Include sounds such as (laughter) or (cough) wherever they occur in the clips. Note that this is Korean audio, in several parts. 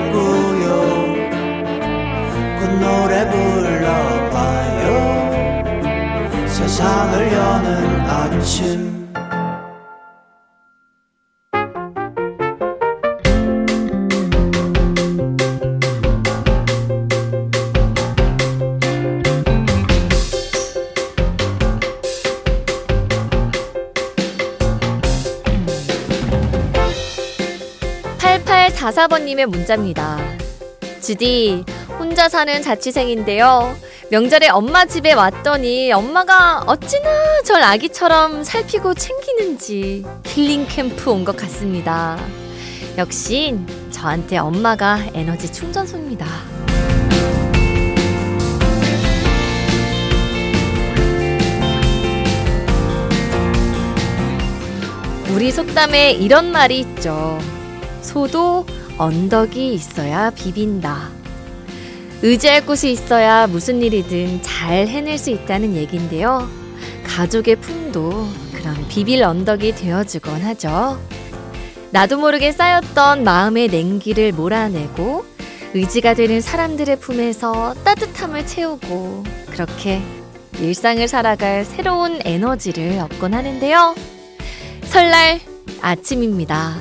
그 노래 불러봐요 세상을 여는 아침 8844번님의 문자입니다. 주디, 혼자 사는 자취생인데요. 명절에 엄마 집에 왔더니 엄마가 어찌나 절 아기처럼 살피고 챙기는지 힐링 캠프 온 것 같습니다. 역시 저한테 엄마가 에너지 충전소입니다. 우리 속담에 이런 말이 있죠. 소도 언덕이 있어야 비빈다. 의지할 곳이 있어야 무슨 일이든 잘 해낼 수 있다는 얘기인데요. 가족의 품도 그런 비빌 언덕이 되어주곤 하죠. 나도 모르게 쌓였던 마음의 냉기를 몰아내고 의지가 되는 사람들의 품에서 따뜻함을 채우고 그렇게 일상을 살아갈 새로운 에너지를 얻곤 하는데요. 설날 아침입니다.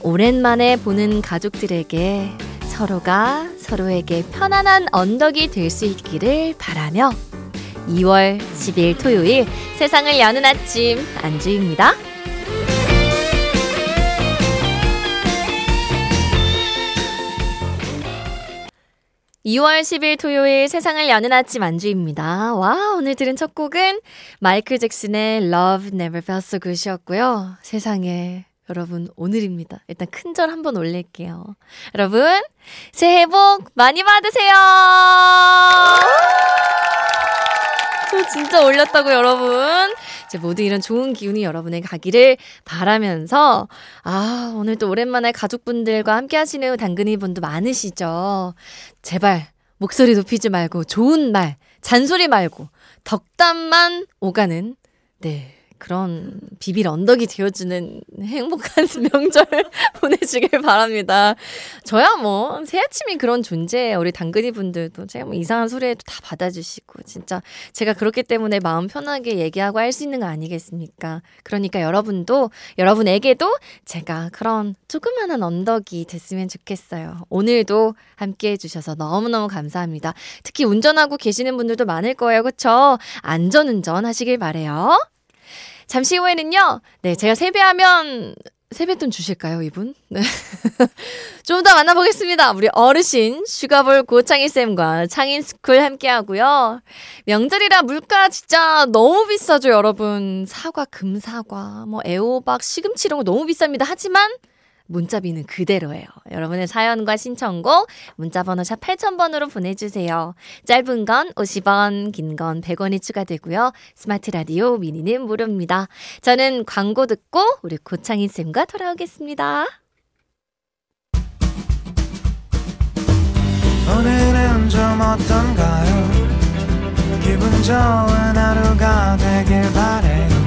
오랜만에 보는 가족들에게 서로가 서로에게 편안한 언덕이 될 수 있기를 바라며 2월 10일 토요일 세상을 여는 아침 안주입니다. 2월 10일 토요일 세상을 여는 아침 안주입니다. 와, 오늘 들은 첫 곡은 마이클 잭슨의 Love Never Felt So Good이었고요. 세상에 여러분, 오늘입니다. 일단 큰 절 한번 올릴게요. 여러분, 새해 복 많이 받으세요! 저 진짜 올렸다고, 여러분. 이제 모두 이런 좋은 기운이 여러분에게 가기를 바라면서, 아, 오늘 또 오랜만에 가족분들과 함께 하시는 당근이 분도 많으시죠? 제발, 목소리 높이지 말고, 좋은 말, 잔소리 말고, 덕담만 오가는, 네, 그런 비빌 언덕이 되어주는 행복한 (laughs) 명절 (laughs) 보내시길 바랍니다. 저야 뭐, 새아침이 그런 존재예요. 우리 당근이 분들도 제가 뭐 이상한 소리 해도 다 받아주시고, 진짜 제가 그렇기 때문에 마음 편하게 얘기하고 할 수 있는 거 아니겠습니까? 그러니까 여러분도, 여러분에게도 제가 그런 조그마한 언덕이 됐으면 좋겠어요. 오늘도 함께 해주셔서 너무너무 감사합니다. 특히 운전하고 계시는 분들도 많을 거예요. 그쵸? 안전운전 하시길 바래요. 잠시 후에는요, 네, 제가 세배하면 세뱃돈 주실까요, 이분? 네. (laughs) 좀 더 만나보겠습니다. 우리 어르신, 슈가볼 고창인 쌤과 창인 스쿨 함께 하고요. 명절이라 물가 진짜 너무 비싸죠, 여러분. 사과, 금사과, 뭐, 애호박, 시금치 이런 거 너무 비쌉니다. 하지만, 문자비는 그대로예요. 여러분의 사연과 신청곡 문자번호 샵 8000번으로 보내주세요. 짧은 건 50원, 긴 건 100원이 추가되고요. 스마트 라디오 미니는 무료입니다. 저는 광고 듣고 우리 고창희 쌤과 돌아오겠습니다. 오늘은 좀 어떤가요? 기분 좋은 하루가 되길 바래요.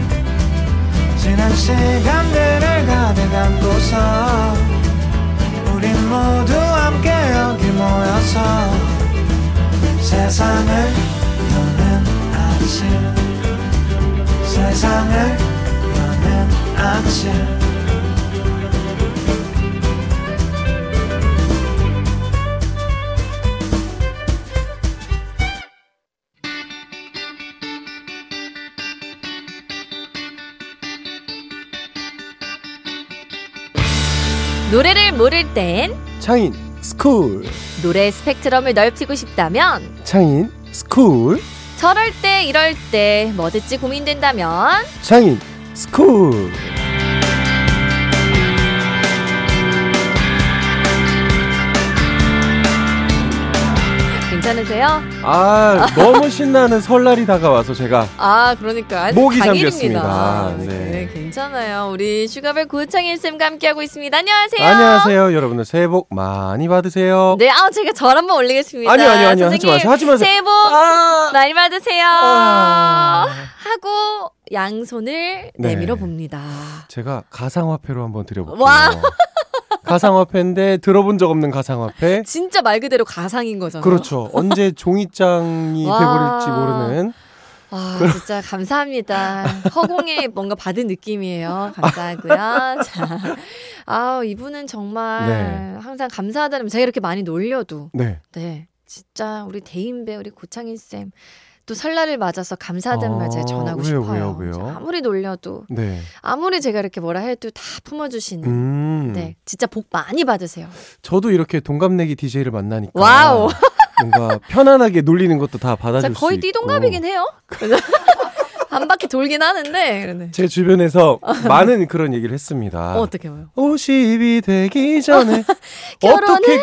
지난 시간들을 가득 안고서 우린 모두 함께 여기 모여서 세상을 여는 아침. 세상을 여는 아침 모를 땐 창인 스쿨. 노래 스펙트럼을 넓히고 싶다면 창인 스쿨. 저럴 때 이럴 때 뭐 듣지 고민된다면 창인 스쿨 괜찮으세요? 아, 너무 신나는 설날이 다가와서 제가 아, 그러니까 목이. 잠겼습니다. 네. 네. 괜찮아요. 우리 슈가볼 고창인 쌤과 함께하고 있습니다. 안녕하세요. 안녕하세요. 여러분들 새해 복 많이 받으세요. 네, 아, 제가 절 한번 올리겠습니다. 아니요, 아니요, 아니요. 하지 마세요. 하지 마세요. 새해 복 아! 많이 받으세요. 아. 하고 양손을 네. 내밀어 봅니다. 제가 가상화폐로 한번 드려볼게요. 와. 가상화폐인데 들어본 적 없는 가상화폐. (laughs) 진짜 말 그대로 가상인 거잖아요. 그렇죠. 언제 종이장이 (laughs) 와. 돼버릴지 모르는. 아, (laughs) 진짜 감사합니다. 허공에 뭔가 받은 느낌이에요. 감사하고요. 자, 아, 이분은 정말 네. 항상 감사하다는 제가 이렇게 많이 놀려도 네. 네, 진짜 우리 대인배 우리 고창인 쌤. 또 설날을 맞아서 감사하다는 아, 말 제가 전하고 왜요, 싶어요. 왜요, 왜요? 아무리 놀려도 네. 아무리 제가 이렇게 뭐라 해도 다 품어주시는. 음. 네, 진짜 복 많이 받으세요. 저도 이렇게 동갑내기 DJ를 만나니까. 와우. 뭔가 편안하게 놀리는 것도 다 (laughs) 받아줄 수 거의 있고. 띠동갑이긴 해요. (laughs) 한 바퀴 돌긴 하는데. 그러네. 제 주변에서 많은 그런 얘기를 했습니다. 어, 어떻게 봐요? 50이 되기 전에 결혼은 어떻게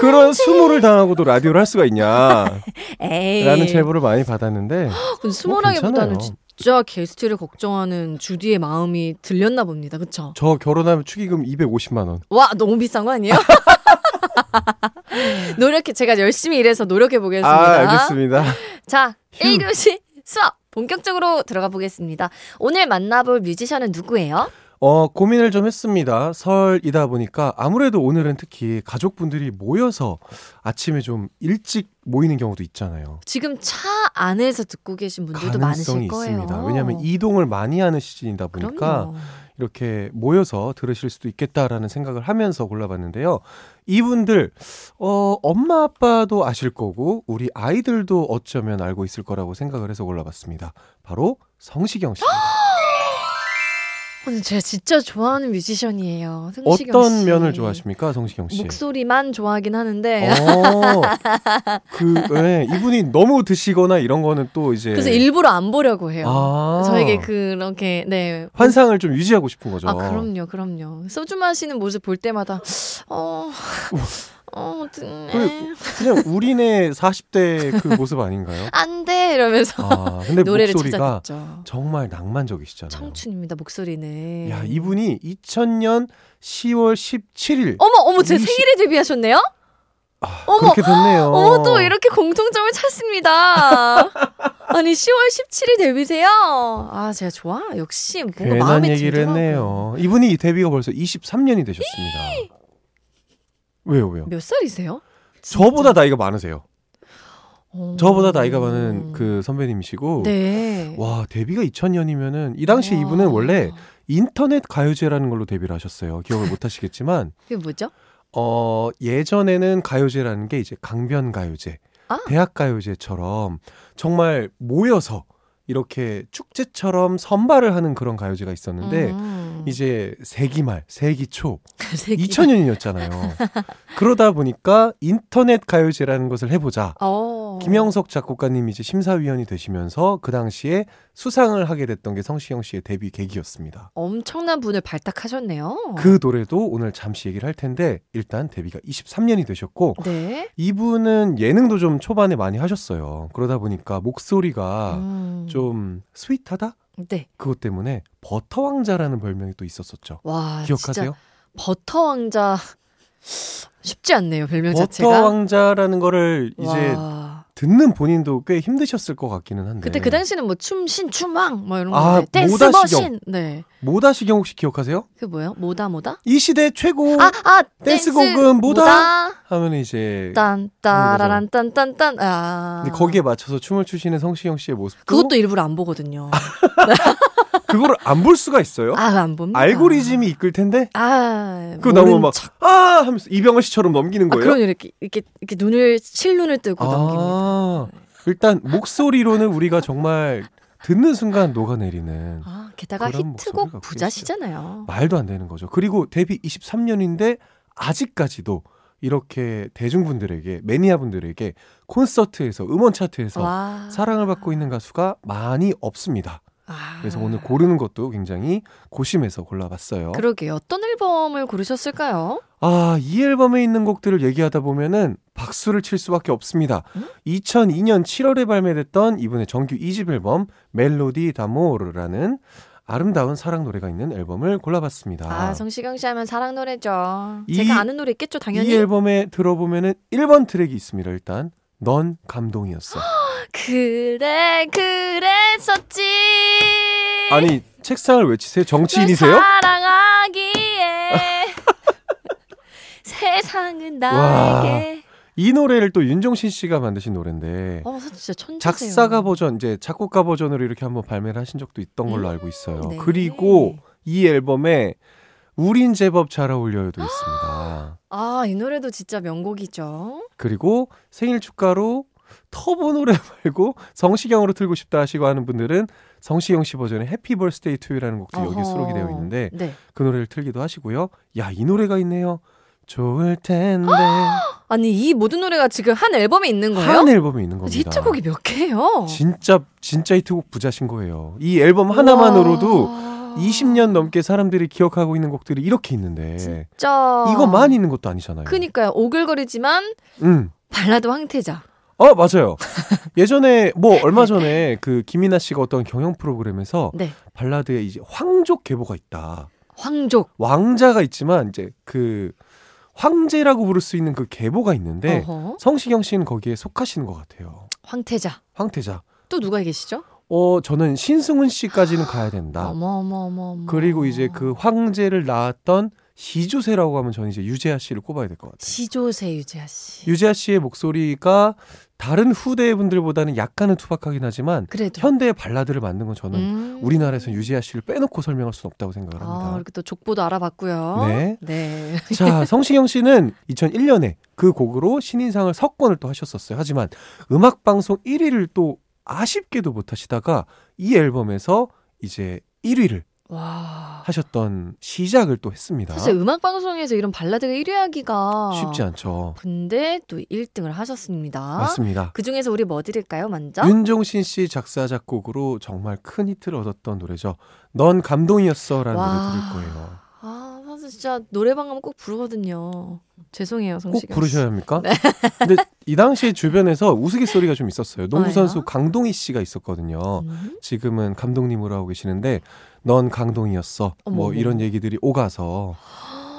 그런 수모를 당하고도 라디오를 할 수가 있냐 (laughs) 에이. 라는 제보를 많이 받았는데 근데 수모라기보다는 뭐 괜찮아요. 진짜 게스트를 걱정하는 주디의 마음이 들렸나 봅니다. 그쵸? 저 결혼하면 축의금 250만 원. 와, 너무 비싼 거 아니에요? (laughs) 노력해, 제가 열심히 일해서 노력해 보겠습니다. 아, 알겠습니다. 자, 1교시 수업 본격적으로 들어가 보겠습니다. 오늘 만나볼 뮤지션은 누구예요? 어, 고민을 좀 했습니다. 설이다 보니까 아무래도 오늘은 특히 가족분들이 모여서 아침에 좀 일찍 모이는 경우도 있잖아요. 지금 차 안에서 듣고 계신 분들도 많으실 거예요. 있습니다. 왜냐하면 이동을 많이 하는 시즌이다 보니까 그럼요. 이렇게 모여서 들으실 수도 있겠다라는 생각을 하면서 골라봤는데요. 이분들 어, 엄마 아빠도 아실 거고 우리 아이들도 어쩌면 알고 있을 거라고 생각을 해서 골라봤습니다. 바로 성시경 씨입니다. (gasps) (gasps) 제가 진짜 좋아하는 뮤지션이에요. 성시경 어떤 씨. 면을 좋아하십니까, 성시경 씨? 목소리만 좋아하긴 하는데 어, 그 네, 이분이 너무 드시거나 이런 거는 또 이제 그래서 일부러 안 보려고 해요. 아. 저에게 그렇게 네. 환상을 좀 유지하고 싶은 거죠. 아 그럼요, 그럼요. 소주 마시는 모습 볼 때마다 어, 어, 네. 그냥 우리네 40대 그 (laughs) 모습 아닌가요? 안 돼 이러면서 아, 근데 노래를 목소리가 찾아듣죠. 정말 낭만적이시잖아요. 청춘입니다 목소리는. 야, 이분이 2000년 10월 17일 어머 어머 제 이십- 생일에 데뷔하셨네요? 아, 어머, 그렇게 됐네요. 어머 또 이렇게 공통점을 찾습니다. (laughs) 아니 10월 17일 데뷔세요? 아 제가 좋아 역시 뭔가 괜한 마음에 얘기를 들더라고요. 했네요. 이분이 데뷔가 벌써 23년이 되셨습니다. 왜요, 왜요? 몇 살이세요? 저보다 나이가 많으세요. 어. 저보다 나이가 많은 그 선배님이시고 네. 와 데뷔가 2000년이면은 이 당시 와. 이분은 원래 인터넷 가요제라는 걸로 데뷔를 하셨어요. 기억을 못 하시겠지만 (laughs) 그게 뭐죠? 어 예전에는 가요제라는 게 이제 강변 가요제, 아. 대학 가요제처럼 정말 모여서 이렇게 축제처럼 선발을 하는 그런 가요제가 있었는데 음. 이제 세기 말, 세기초 (laughs) 세기. 2000년이었잖아요. 그러다 보니까 인터넷 가요제라는 것을 해보자. 어. 김영석 작곡가님이 이제 심사위원이 되시면서 그 당시에 수상을 하게 됐던 게 성시경 씨의 데뷔 계기였습니다. 엄청난 분을 발탁하셨네요. 그 노래도 오늘 잠시 얘기를 할 텐데 일단 데뷔가 23년이 되셨고 네. 이분은 예능도 좀 초반에 많이 하셨어요. 그러다 보니까 목소리가 음. 좀 스윗하다? 네. 그것 때문에 버터 왕자라는 별명이 또 있었었죠. 와. 기억하세요? 진짜 버터 왕자 쉽지 않네요. 별명 버터 자체가. 왕자라는 거를 이제 와. 듣는 본인도 꽤 힘드셨을 것 같기는 한데. 그때 그 당시는 뭐 춤신 춤왕 뭐 이런 거 아, 댄스 모다시경. 머신. 네. 모다시경 혹시 기억하세요? 그 뭐예요? 뭐다 뭐다? 이 시대 최고 아, 아, 댄스곡은 뭐다? 뭐다? 하면 이제 딴 따라란 딴딴딴 아. 근데 거기에 맞춰서 춤을 추시는 성시경 씨의 모습도 그것도 일부러 안 보거든요. (laughs) 그거를 안볼 수가 있어요. 아, 안 봅니다. 알고리즘이 이끌 텐데 아, 그거 너무 모른 척. 막아 하면서 이병헌 씨처럼 넘기는 아, 거예요. 그럼 이렇게 이렇게 이렇게 눈을 실눈을 뜨고 넘깁니다. 아, 일단 목소리로는 우리가 정말 듣는 순간 녹아내리는 아, 게다가 히트곡 부자시잖아요. 말도 안 되는 거죠. 그리고 데뷔 23년인데 아직까지도 이렇게 대중분들에게 매니아분들에게 콘서트에서 음원 차트에서 와. 사랑을 받고 있는 가수가 많이 없습니다. 아, 그래서 오늘 고르는 것도 굉장히 고심해서 골라봤어요. 그러게요. 어떤 앨범을 고르셨을까요? 아, 이 앨범에 있는 곡들을 얘기하다 보면은 박수를 칠 수밖에 없습니다. 음? 2002년 7월에 발매됐던 이분의 정규 2집 앨범 멜로디 다모르라는 아름다운 사랑 노래가 있는 앨범을 골라봤습니다. 아, 성시경 씨 하면 사랑 노래죠. 이- 제가 아는 노래 있겠죠, 당연히. 이 앨범에 들어보면은 1번 트랙이 있습니다. 일단 넌 감동이었어. (gasps) 그래, 그랬었지. 아니 책상을 외치세요. 널 정치인이세요? 사랑하기에 (laughs) 세상은 나에게. 이 노래를 또 윤종신 씨가 만드신 노래인데 어. 작사가 버전 이제 작곡가 버전으로 이렇게 한번 발매를 하신 적도 있던 걸로 음, 알고 있어요. 네. 그리고 이 앨범에 우린 제법 잘 어울려요도 있습니다. (gasps) 아, 이 노래도 진짜 명곡이죠. 그리고 생일 축가로 터보 노래 (laughs) 말고 성시경으로 틀고 싶다 하시고 하는 분들은 성시경 씨 버전의 Happy Birthday to You라는 곡도 여기 어허. 수록이 되어 있는데 네. 그 노래를 틀기도 하시고요. 야, 이 노래가 있네요. 좋을 텐데. (gasps) 아니, 이 모든 노래가 지금 한 앨범에 있는 거예요? 한 앨범에 있는 겁니다. 히트곡이 몇 개예요? 진짜 진짜 히트곡 부자신 거예요. 이 앨범 하나만으로도 우와. 20년 넘게 사람들이 기억하고 있는 곡들이 이렇게 있는데 진짜. 이것만 있는 것도 아니잖아요. 그니까요. 오글거리지만 음. 발라드 황태자. 어, 맞아요. (laughs) 예전에 뭐 얼마 전에 그 김이나 씨가 어떤 경영 프로그램에서 네. 발라드에 이제 황족 계보가 있다. 황족. 왕자가 있지만 이제 그 황제라고 부를 수 있는 그 계보가 있는데 어허. 성시경 씨는 거기에 속하시는 것 같아요. 황태자. 황태자. 또 누가 계시죠? 어, 저는 신승훈 씨까지는 가야 된다. 어머 어머 어머. 그리고 이제 그 황제를 낳았던 시조세라고 하면 저는 이제 유재하 씨를 꼽아야 될 것 같아요. 시조새 유재하 씨. 유재하 씨의 목소리가 다른 후대 분들보다는 약간은 투박하긴 하지만 그래도 현대의 발라드를 만든 건 저는 음. 우리나라에서 유재하 씨를 빼놓고 설명할 수는 없다고 생각을 아, 합니다. 이렇게 또 족보도 알아봤고요. 네. 네. (laughs) 자, 성시경 씨는 2001년에 그 곡으로 신인상을 석권을 또 하셨었어요. 하지만 음악 방송 1위를 또 아쉽게도 못 하시다가 이 앨범에서 이제 1위를 와. 하셨던 시작을 또 했습니다. 사실 음악 방송에서 이런 발라드가 1위 하기가 쉽지 않죠. 근데 또 1등을 하셨습니다. 맞습니다. 그 중에서 우리 뭐 드릴까요, 먼저? 윤종신 씨 작사 작곡으로 정말 큰 히트를 얻었던 노래죠. 넌 감동이었어라는 와. 노래 들을 거예요. 아, 사실 진짜 노래방 가면 꼭 부르거든요. 죄송해요, 꼭 성시경 부르셔야 합니까? 근데 이 당시에 주변에서 우스갯소리가 좀 있었어요. 농구 선수? 강동희 씨가 있었거든요. 음? 지금은 감독님으로 하고 계시는데 넌 강동이었어. 어머, 뭐. 이런 얘기들이 오가서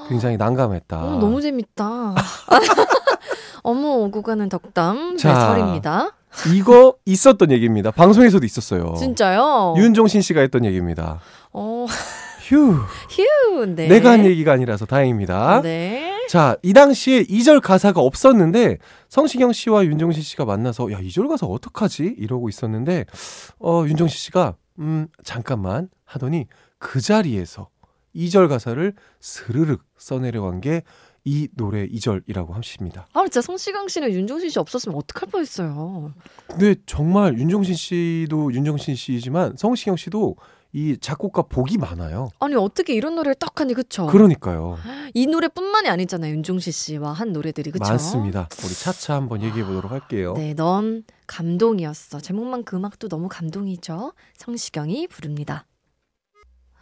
굉장히 난감했다. 어, 너무 재밌다. (laughs) 어머, 오고 가는 덕담. 자. 네, 설입니다. 이거 있었던 얘기입니다. 방송에서도 있었어요. 진짜요? 윤종신 씨가 했던 얘기입니다. 어, 휴. 휴, 네. 내가 한 얘기가 아니라서 다행입니다. 네. 자, 이 당시에 2절 가사가 없었는데 성시경 씨와 윤종신 씨가 만나서 야, 2절 가사 어떡하지? 이러고 있었는데 어, 윤종신 씨가 음, 잠깐만 하더니 그 자리에서 2절 가사를 스르륵 써내려간 게 이 노래 2절이라고 하십니다. 아, 진짜 성시경 씨는 윤종신 씨 없었으면 어떡할 뻔했어요. 근데 정말 윤종신 씨도 윤종신 씨지만 성시경 씨도 이 작곡가 복이 많아요. 아니, 어떻게 이런 노래를 딱 하니, 그쵸? 그러니까요. (gasps) 이 노래뿐만이 아니잖아요. 윤종신 씨와 한 노래들이, 그쵸? 많습니다. 우리 차차 한번 얘기해 보도록 할게요. 네, 넌 감동이었어. 제목만 그 음악도 너무 감동이죠. 성시경이 부릅니다.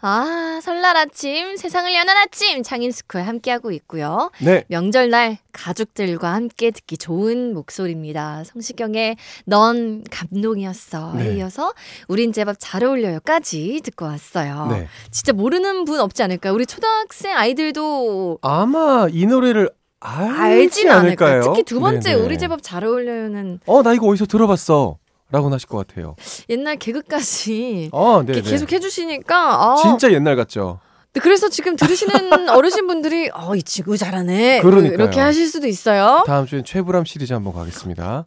아, 설날 아침, 세상을 여는 아침, 장인스코에 함께하고 있고요. 네. 명절날 가족들과 함께 듣기 좋은 목소리입니다. 성시경의 넌 감동이었어. 네. 이어서 우린 제법 잘 어울려요까지 듣고 왔어요. 네. 진짜 모르는 분 없지 않을까요? 우리 초등학생 아이들도 아마 이 노래를 알지 알진 않을까요? 않을까요? 특히 두 번째 네네. 우리 제법 잘 어울려요는 어, 나 이거 어디서 들어봤어. 라고 하실 것 같아요. 옛날 개그까지. 이렇게 계속 해주시니까 아, 진짜 옛날 같죠? 네, 그래서 지금 들으시는 (laughs) 어르신분들이 어, 이 친구 잘하네. 그러니까요. 이렇게 하실 수도 있어요. 다음 주엔 최불암 시리즈 한번 가겠습니다.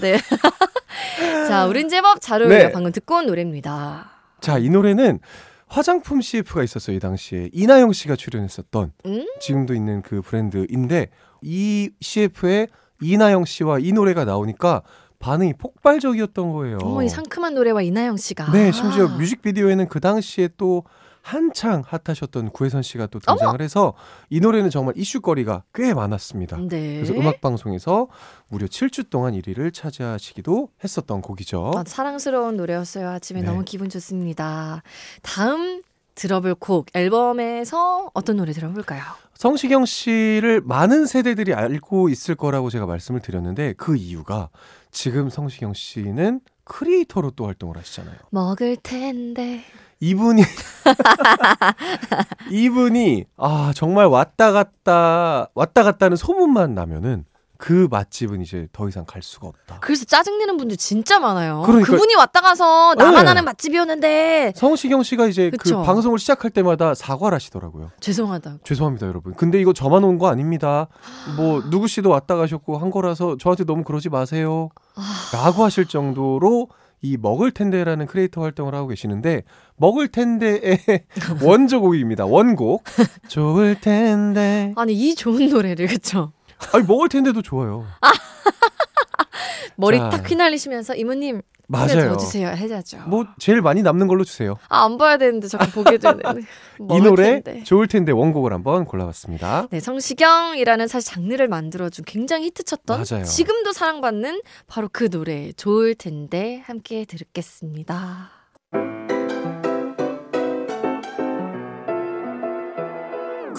네. (laughs) 자, 우린 제법 잘 어울려. 네. 방금 듣고 온 노래입니다. 자, 이 노래는 화장품 CF가 있었어요, 이 당시에. 이나영 씨가 출연했었던, 음? 지금도 있는 그 브랜드인데, 이 CF에 이나영 씨와 이 노래가 나오니까 반응이 폭발적이었던 거예요. 어머, 이 상큼한 노래와 이나영 씨가. 네, 심지어 뮤직비디오에는 그 당시에 또 한창 핫하셨던 구혜선 씨가 또 등장을 해서 이 노래는 정말 이슈거리가 꽤 많았습니다. 네. 그래서 음악 방송에서 무려 7주 동안 1위를 차지하시기도 했었던 곡이죠. 아, 사랑스러운 노래였어요. 아침에 네. 너무 기분 좋습니다. 다음 들어볼 곡 앨범에서 어떤 노래 들어볼까요? 성시경 씨를 많은 세대들이 알고 있을 거라고 제가 말씀을 드렸는데 그 이유가 지금 성시경 씨는 크리에이터로 또 활동을 하시잖아요. 먹을 텐데. 이분이 (laughs) 이분이 아 정말 왔다 갔다 왔다 갔다는 소문만 나면은 그 맛집은 이제 더 이상 갈 수가 없다. 그래서 짜증내는 분들 진짜 많아요. 그러니까- 그분이 왔다 가서 나만 네. 아는 맛집이었는데 성시경 씨가 이제 그쵸. 그 방송을 시작할 때마다 사과를 하시더라고요. 죄송하다. 죄송합니다, 여러분. 근데 이거 저만 온 거 아닙니다. 뭐 누구 씨도 왔다 가셨고 한 거라서 저한테 너무 그러지 마세요. 아. 라고 하실 정도로 이 먹을 텐데라는 크리에이터 활동을 하고 계시는데 먹을 텐데의 (laughs) 원조곡입니다. 원곡. 좋을 텐데. 아니 이 좋은 노래를 그쵸? 아니 먹을 텐데도 좋아요. (laughs) 머리 자. 딱 휘날리시면서 이모님 맞아요. 더 주세요 해야죠. 뭐 제일 많이 남는 걸로 주세요. 아, 안 봐야 되는데 자꾸 보게 되네. (laughs) 이 노래 좋을 텐데 원곡을 한번 골라봤습니다. 네, 성시경이라는 사실 장르를 만들어준 굉장히 히트쳤던 맞아요. 지금도 사랑받는 바로 그 노래 좋을 텐데 함께 들을겠습니다.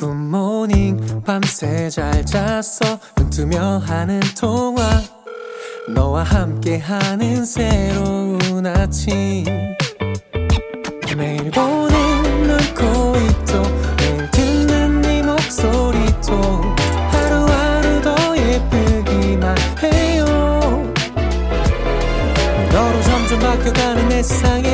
굿모닝 밤새 잘 잤어? 눈 뜨며 하는 통화. 너와 함께하는 새로운 아침. 매일 보는 널 코있죠 매일 듣는 네 목소리도 하루하루 더 예쁘기만 해요. 너로 점점 바뀌어가는 내 세상에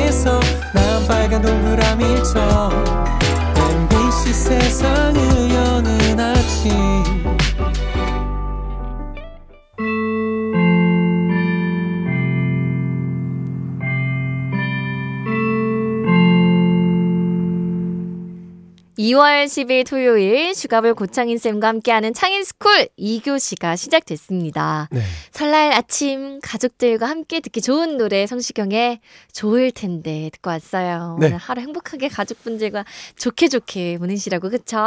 2월 10일 토요일 슈가볼 고창인 쌤과 함께하는 창인 스쿨 2교시가 시작됐습니다. 네. 설날 아침 가족들과 함께 듣기 좋은 노래 성시경의 좋을 텐데 듣고 왔어요. 네. 오늘 하루 행복하게 가족분들과 좋게 좋게 보내시라고 그쵸? 네.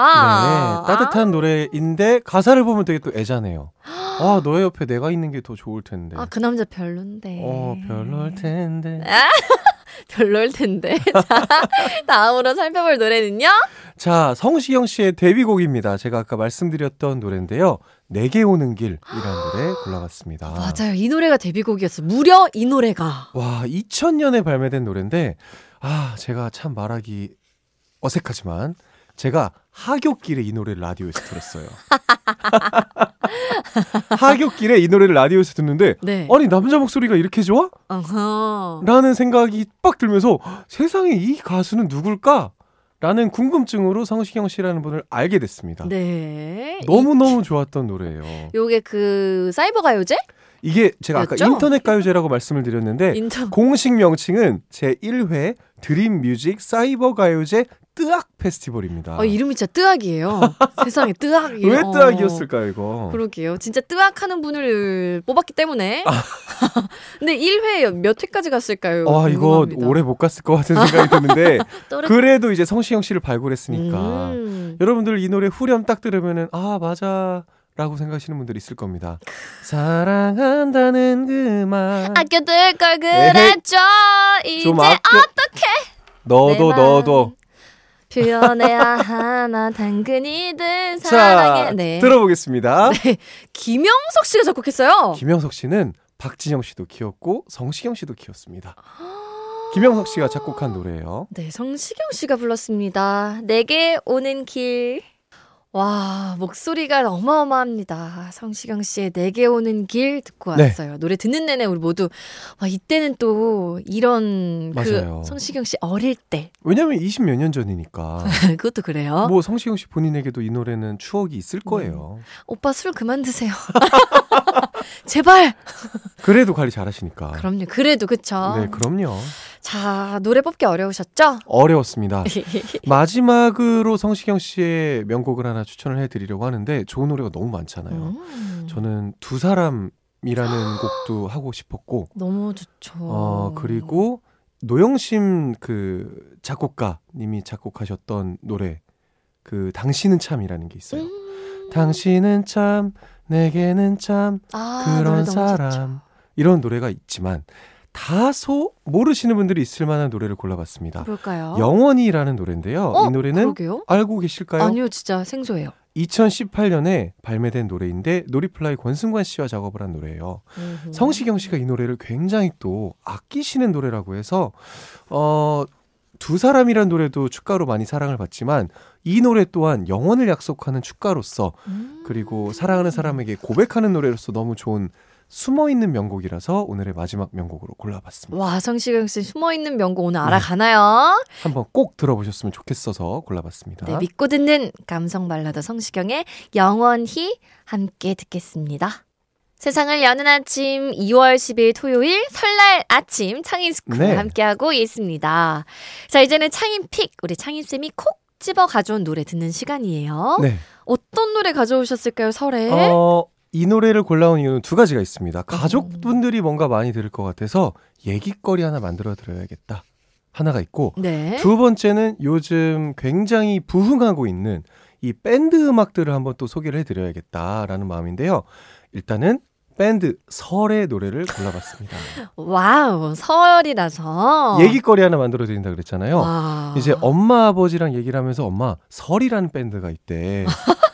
따뜻한 아? 노래인데 가사를 보면 되게 또 애잔하네요. 아. 아 너의 옆에 내가 있는 게 더 좋을 텐데. 아그 남자 별론데. 어 별로일 텐데. 아. (laughs) 별로일 텐데. (laughs) 자, 다음으로 살펴볼 노래는요? 자, 성시경 씨의 데뷔곡입니다. 제가 아까 말씀드렸던 노래인데요. 내게 오는 길이라는 (gasps) 노래 골라봤습니다. 맞아요. 이 노래가 데뷔곡이었어요. 무려 이 노래가. 와, 2000년에 발매된 노래인데, 아, 제가 참 말하기 어색하지만, 제가 하굣길에 이 노래를 라디오에서 들었어요. (laughs) 하굣길에 이 노래를 라디오에서 듣는데, 네. 아니, 남자 목소리가 이렇게 좋아? 라는 생각이 빡 들면서, 세상에 이 가수는 누굴까? 라는 궁금증으로 성시경 씨라는 분을 알게 됐습니다. 네. 너무너무 좋았던 노래예요. 요게 그 사이버 가요제? 이게 제가 아까 였죠? 인터넷 가요제라고 말씀을 드렸는데 인터 공식 명칭은 제 1회 드림 뮤직 사이버 가요제 뜨악 페스티벌입니다. 어, 이름이 진짜 뜨악이에요. (laughs) 세상에 뜨악이에요. 왜 어. 뜨악이었을까요, 이거? 그러게요. 진짜 뜨악하는 분을 뽑았기 때문에. (laughs) 근데 1회 몇 회까지 갔을까요? 와, 아. 이거. 오래 못 갔을 것 같은 생각이 드는데 (laughs) 그래도 이제 성시경 씨를 발굴했으니까 음. 여러분들 이 노래 후렴 딱 들으면은 아 맞아 라고 생각하시는 분들 있을 겁니다. 사랑한다는 그 말 아껴둘 걸 그랬죠. 이제 좀 아껴 어떻게 너도 내 너도 표현해야 하나 당근이든 자 사랑해. 네. 들어보겠습니다. (laughs) 김영석 씨가 작곡했어요. 김영석 씨는 박진영 씨도 키웠고 성시경 씨도 키웠습니다. 김영석 씨가 작곡한 노래예요. 네, 성시경 씨가 불렀습니다. 내게 오는 길. 와, 목소리가 어마어마합니다. 성시경 씨의 내게 오는 길 듣고 네. 왔어요. 노래 듣는 내내 우리 모두 와, 이때는 또 이런 맞아요. 그 성시경 씨 어릴 때 왜냐면 20몇 년 전이니까. (laughs) 그것도 그래요. 뭐 성시경 씨 본인에게도 이 노래는 추억이 있을 음. 거예요. 오빠 술 그만 드세요. (laughs) (laughs) 제발. 그래도 관리 잘하시니까. 그럼요. 그래도 그쵸. 아. 네, 그럼요. 자, 노래 뽑기 어려우셨죠? 어려웠습니다. (laughs) 마지막으로 성시경 씨의 명곡을 하나 추천을 해드리려고 하는데 좋은 노래가 너무 많잖아요. 음, 저는 두 사람이라는 (gasps) 곡도 하고 싶었고, 너무 좋죠. 어, 그리고 노영심 그 작곡가님이 작곡하셨던 노래 그 당신은 참이라는 게 있어요. 음. 당신은 참 내게는 참 아, 그런 사람 좋죠. 이런 노래가 있지만 다소 모르시는 분들이 있을 만한 노래를 골라봤습니다. 뭘까요? 영원히라는 노래인데요. 어? 이 노래는 그러게요? 알고 계실까요? 아니요, 진짜 생소해요. 2018년에 발매된 노래인데 놀이플라이 권승관 씨와 작업을 한 노래예요. 음흠. 성시경 씨가 이 노래를 굉장히 또 아끼시는 노래라고 해서 어, 두 사람이란 노래도 축가로 많이 사랑을 받지만 이 노래 또한 영원을 약속하는 축가로서 음. 그리고 사랑하는 사람에게 고백하는 노래로서 너무 좋은 숨어 있는 명곡이라서 오늘의 마지막 명곡으로 골라봤습니다. 와, 성시경 씨 숨어 있는 명곡 오늘 네. 알아가나요? 한번 꼭 들어보셨으면 좋겠어서 골라봤습니다. 네, 믿고 듣는 감성 발라드 성시경의 영원히 함께 듣겠습니다. 세상을 여는 아침 2월 10일 토요일 설날 아침 창인 스쿨 네. 함께하고 있습니다. 자, 이제는 창인 픽 우리 창인 쌤이 콕 집어 가져온 노래 듣는 시간이에요. 네. 어떤 노래 가져오셨을까요, 설에? 어, 이 노래를 골라온 이유는 두 가지가 있습니다. 가족분들이 뭔가 많이 들을 것 같아서 얘기거리 하나 만들어 드려야겠다. 하나가 있고 네. 두 번째는 요즘 굉장히 부흥하고 있는 이 밴드 음악들을 한번 또 소개를 해드려야겠다라는 마음인데요. 일단은 밴드 설의 노래를 골라봤습니다. 와우, 설이라서. 얘기거리 하나 만들어 드린다 그랬잖아요. 와. 이제 엄마 아버지랑 얘기를 하면서 엄마 설이라는 밴드가 있대. (laughs)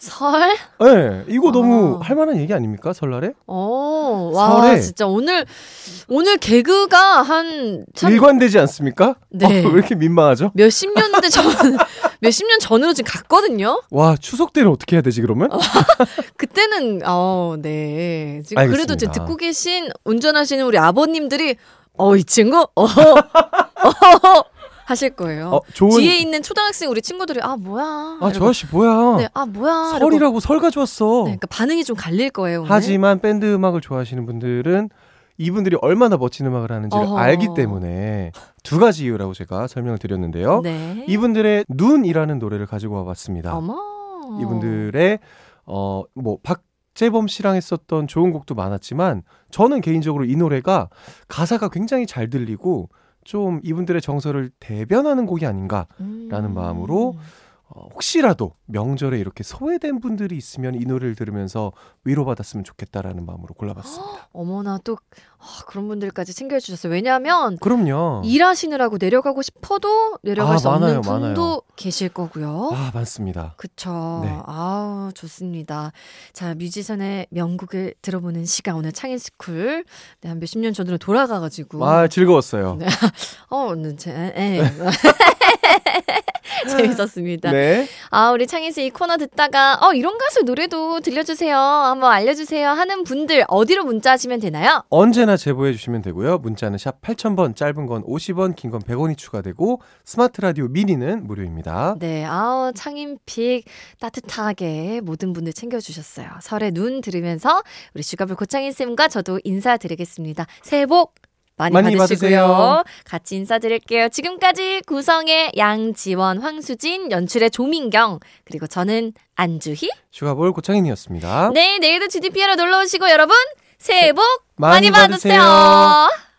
설? 네, 이거 너무 아. 할만한 얘기 아닙니까 설날에? 오, 와, 설에. 진짜 오늘, 오늘 개그가 한, 참, 일관되지 않습니까? 네. 어, 왜 이렇게 민망하죠? 몇십 년대 전, (laughs) 몇십 년 전으로 지금 갔거든요? 와 추석 때는 어떻게 해야 되지 그러면? (laughs) 그때는, 어, 네. 지금 그래도 알겠습니다. 지금 듣고 계신, 운전하시는 우리 아버님들이, 어, 이 친구? 어, (laughs) 어, 하실 거예요. 어, 좋은. 뒤에 있는 초등학생 우리 친구들이, 아, 뭐야. 아, 저 이러고, 아저씨 뭐야? 네, 아, 뭐야. 설이라고 설 가져왔어. 네, 그러니까 반응이 좀 갈릴 거예요. 오늘. 하지만 밴드 음악을 좋아하시는 분들은 이분들이 얼마나 멋진 음악을 하는지를 어허. 알기 때문에 두 가지 이유라고 제가 설명을 드렸는데요. 네. 이분들의 눈이라는 노래를 가지고 와봤습니다. 어머. 이분들의 어뭐 박재범 씨랑 했었던 좋은 곡도 많았지만 저는 개인적으로 이 노래가 가사가 굉장히 잘 들리고 좀 이분들의 정서를 대변하는 곡이 아닌가 라는 마음으로 어, 혹시라도 명절에 이렇게 소외된 분들이 있으면 이 노래를 들으면서 위로받았으면 좋겠다라는 마음으로 골라봤습니다. (gasps) 어머나 또 아, 그런 분들까지 챙겨주셨어요. 왜냐하면 그럼요. 일하시느라고 내려가고 싶어도 내려갈 아, 수 없는 많아요, 분도 많아요. 계실 거고요. 아 많습니다. 그쵸. 네. 아우, 좋습니다. 자, 뮤지션의 명곡을 들어보는 시간, 오늘 창인스쿨. 네, 한 몇십 년 전으로 돌아가가지고. 아 즐거웠어요. 네. (laughs) 어, 네, 제, 예. (laughs) (laughs) 재밌었습니다. 네. 아, 우리 창인 씨 이 코너 듣다가, 어, 이런 가수 노래도 들려주세요. 한번 알려주세요. 하는 분들 어디로 문자 하시면 되나요? 언제나 제보해 주시면 되고요. 문자는 샵 8000번, 짧은 건 50원, 긴 건 100원이 추가되고 스마트 라디오 미니는 무료입니다. 네, 아우, 창인픽 따뜻하게 모든 분들 챙겨주셨어요. 설에 눈 들으면서 우리 슈가볼 고창인 쌤과 저도 인사드리겠습니다. 새해 복 많이, 많이 받으시고요. 받으세요. 같이 인사드릴게요. 지금까지 구성의 양지원, 황수진, 연출의 조민경, 그리고 저는 안주희. 슈가볼 고창인이었습니다. 네, 내일도 GDP로 놀러 오시고 여러분, 새해 복 많이 많이 받으세요. 받으세요.